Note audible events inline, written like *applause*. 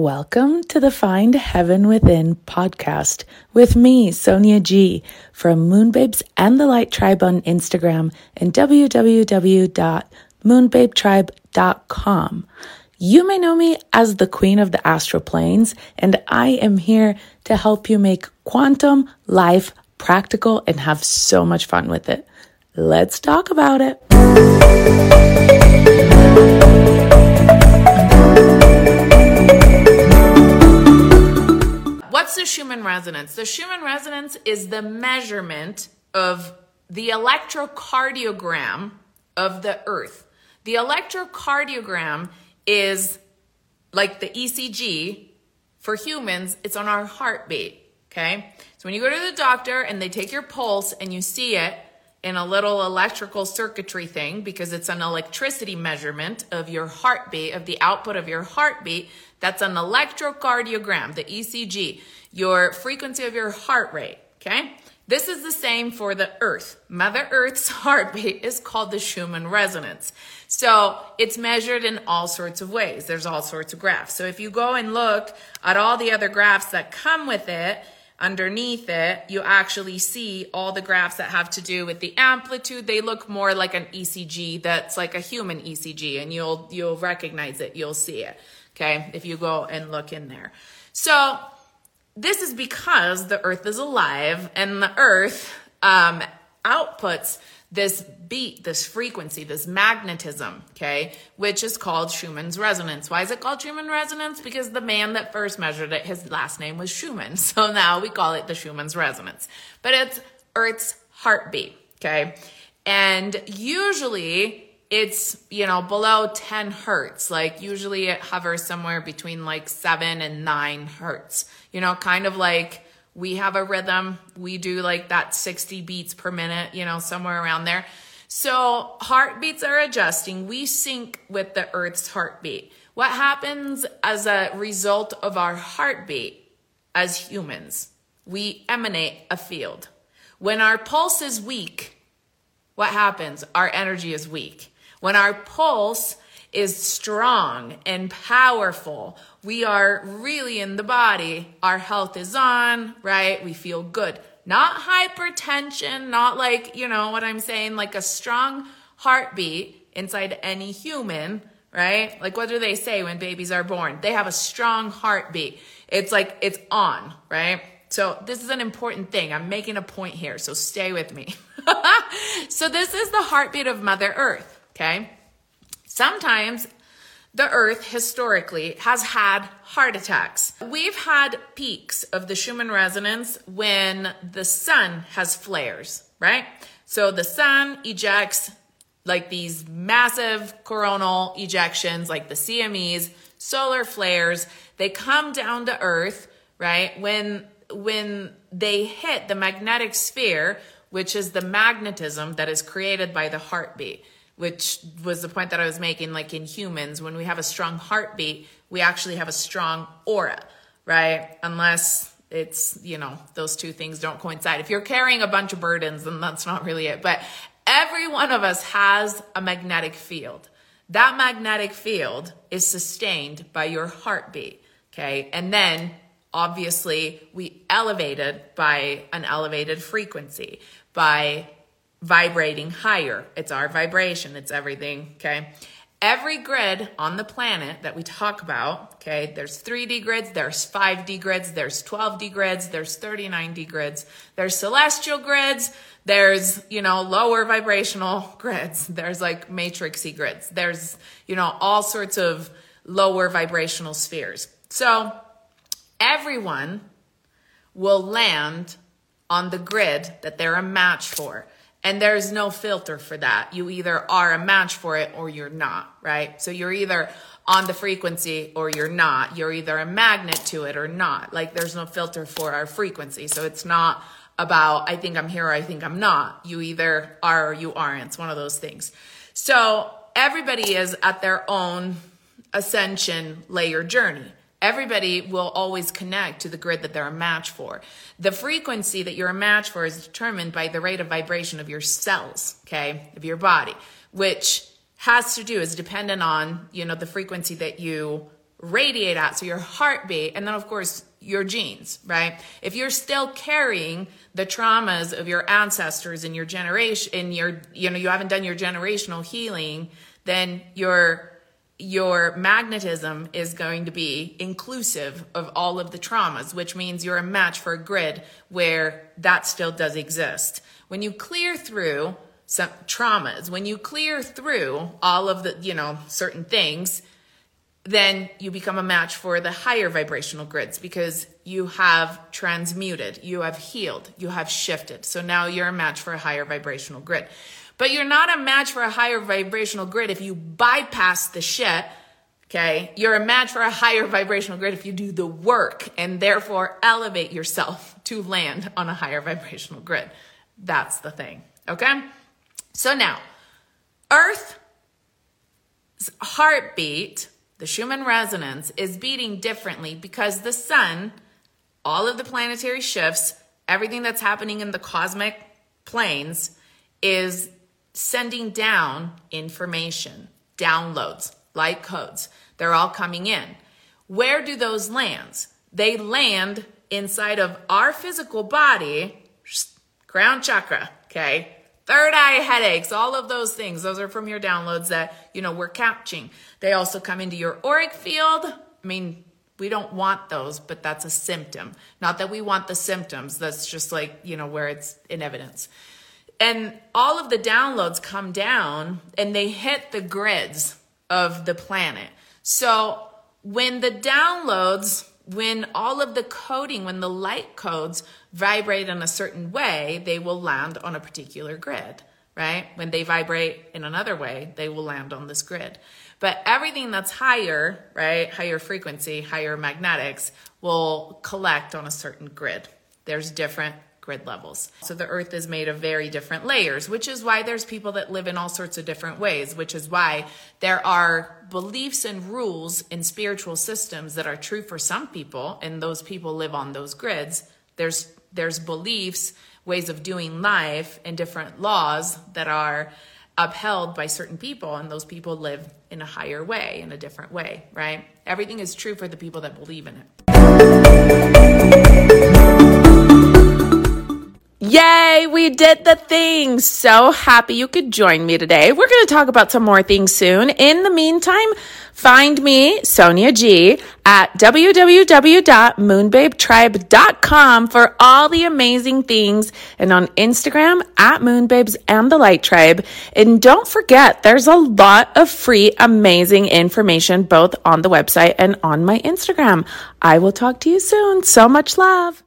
Welcome to the Find Heaven Within podcast with me, Sonia G, from Moonbabes and the Light Tribe on Instagram and www.moonbabetribe.com. You may know me as the Queen of the Astral Planes, and I am here to help you make quantum life practical and have so much fun with it. Let's talk about it. The Schumann resonance? The Schumann resonance is the measurement of the electrocardiogram of the earth. The electrocardiogram is like the ECG for humans, it's on our heartbeat. Okay. So when you go to the doctor and they take your pulse and you see it in a little electrical circuitry thing because it's an electricity measurement of your heartbeat, of the output of your heartbeat, that's an electrocardiogram, the ECG your frequency of your heart rate. Okay. This is the same for the earth. Mother Earth's *laughs* heartbeat is called the Schumann resonance. So it's measured in all sorts of ways. There's all sorts of graphs. So if you go and look at all the other graphs that come with it, underneath it, you actually see all the graphs that have to do with the amplitude. They look more like an ECG that's like a human ECG and you'll, you'll recognize it. You'll see it. Okay. If you go and look in there. So this is because the earth is alive and the earth um, outputs this beat, this frequency, this magnetism, okay, which is called Schumann's resonance. Why is it called Schumann resonance? Because the man that first measured it, his last name was Schumann. *laughs* So now we call it the Schumann's resonance. But it's Earth's heartbeat, okay? And usually it's, you know, below 10 hertz. Like usually it hovers somewhere between like seven and nine hertz. You know, kind of like we have a rhythm. We do like that 60 beats per minute, you know, somewhere around there. So heartbeats are adjusting. We sync with the earth's heartbeat. What happens as a result of our heartbeat as humans? We emanate a field. When our pulse is weak, what happens? Our energy is weak. When our pulse is strong and powerful, we are really in the body. Our health is on, right? We feel good. Not hypertension, not like, you know what I'm saying, like a strong heartbeat inside any human, right? Like what do they say when babies are born? They have a strong heartbeat. It's like it's on, right? So this is an important thing. I'm making a point here, so stay with me. *laughs* so this is the heartbeat of Mother Earth. Okay. Sometimes the earth historically has had heart attacks. We've had peaks of the Schumann resonance when the sun has flares, right? So the sun ejects like these massive coronal ejections, like the CMEs, solar flares. They come down to earth, right? When, when they hit the magnetic sphere, which is the magnetism that is created by the heartbeat which was the point that I was making. Like in humans, when we have a strong heartbeat, we actually have a strong aura, right? Unless it's, you know, those two things don't coincide. If you're carrying a bunch of burdens, then that's not really it. But every one of us has a magnetic field. That magnetic field is sustained by your heartbeat, okay? And then obviously we elevate it by an elevated frequency, by vibrating higher. It's our vibration, it's everything, okay? Every grid on the planet that we talk about, okay, there's 3D grids, there's 5D grids, there's 12D grids, there's 39D grids, there's celestial grids, there's, you know, lower vibrational *laughs* grids, there's like matrixy grids, there's, you know, all sorts of lower vibrational spheres. So everyone will land on the grid that they're a match for. And there's no filter for that. You either are a match for it or you're not, right? So you're either on the frequency or you're not. You're either a magnet to it or not. Like there's no filter for our frequency. So it's not about, I think I'm here or I think I'm not. You either are or you aren't. It's one of those things. So everybody is at their own ascension layer journey everybody will always connect to the grid that they're a match for. The frequency that you're a match for is determined by the rate of vibration of your cells, okay, of your body, which has to do is dependent on, you know, the frequency that you radiate at. So your heartbeat, and then of course your genes, right? If you're still carrying the traumas of your ancestors in your generation, in your, you know, you haven't done your generational healing, then your your magnetism is going to be inclusive of all of the traumas, which means you're a match for a grid where that still does exist. When you clear through some traumas, when you clear through all of the, you know, certain things, then you become a match for the higher vibrational grids because you have transmuted, you have healed, you have shifted. So now you're a match for a higher vibrational grid. But you're not a match for a higher vibrational grid if you bypass the shit. Okay. You're a match for a higher vibrational grid if you do the work and therefore elevate yourself *laughs* to land on a higher vibrational grid. That's the thing. Okay. So now, Earth's heartbeat, the Schumann resonance, is beating differently because the sun, all of the planetary shifts, everything that's happening in the cosmic planes is sending down information, downloads, light codes. They're all coming in. Where do those land? They land inside of our physical body, crown chakra, okay? Third eye headaches, all of those things. Those are from your downloads that, you know, we're catching. They also come into your auric field. I mean, we don't want those, but that's a symptom. Not that we want the symptoms. That's just like, you know, where it's in evidence and all of the downloads come down and they hit the grids of the planet. So when the downloads, when all of the coding, when the light codes vibrate in a certain way, they will land on a particular grid, right? When they vibrate in another way, they will land on this grid. But everything that's higher, right, higher frequency, higher magnetics will collect on a certain grid. There's different grid levels. So the earth is made of very different layers, which is why there's people that live in all sorts of different ways, which is why there are beliefs and rules in spiritual systems that are true for some people and those people live on those grids. There's there's beliefs, ways of doing life and different laws that are upheld by certain people and those people live in a higher way in a different way right everything is true for the people that believe in it Yay, we did the thing. So happy you could join me today. We're going to talk about some more things soon. In the meantime, find me, Sonia G, at www.moonbabetribe.com for all the amazing things and on Instagram at Moonbabes and the Light Tribe. And don't forget, there's a lot of free, amazing information both on the website and on my Instagram. I will talk to you soon. So much love.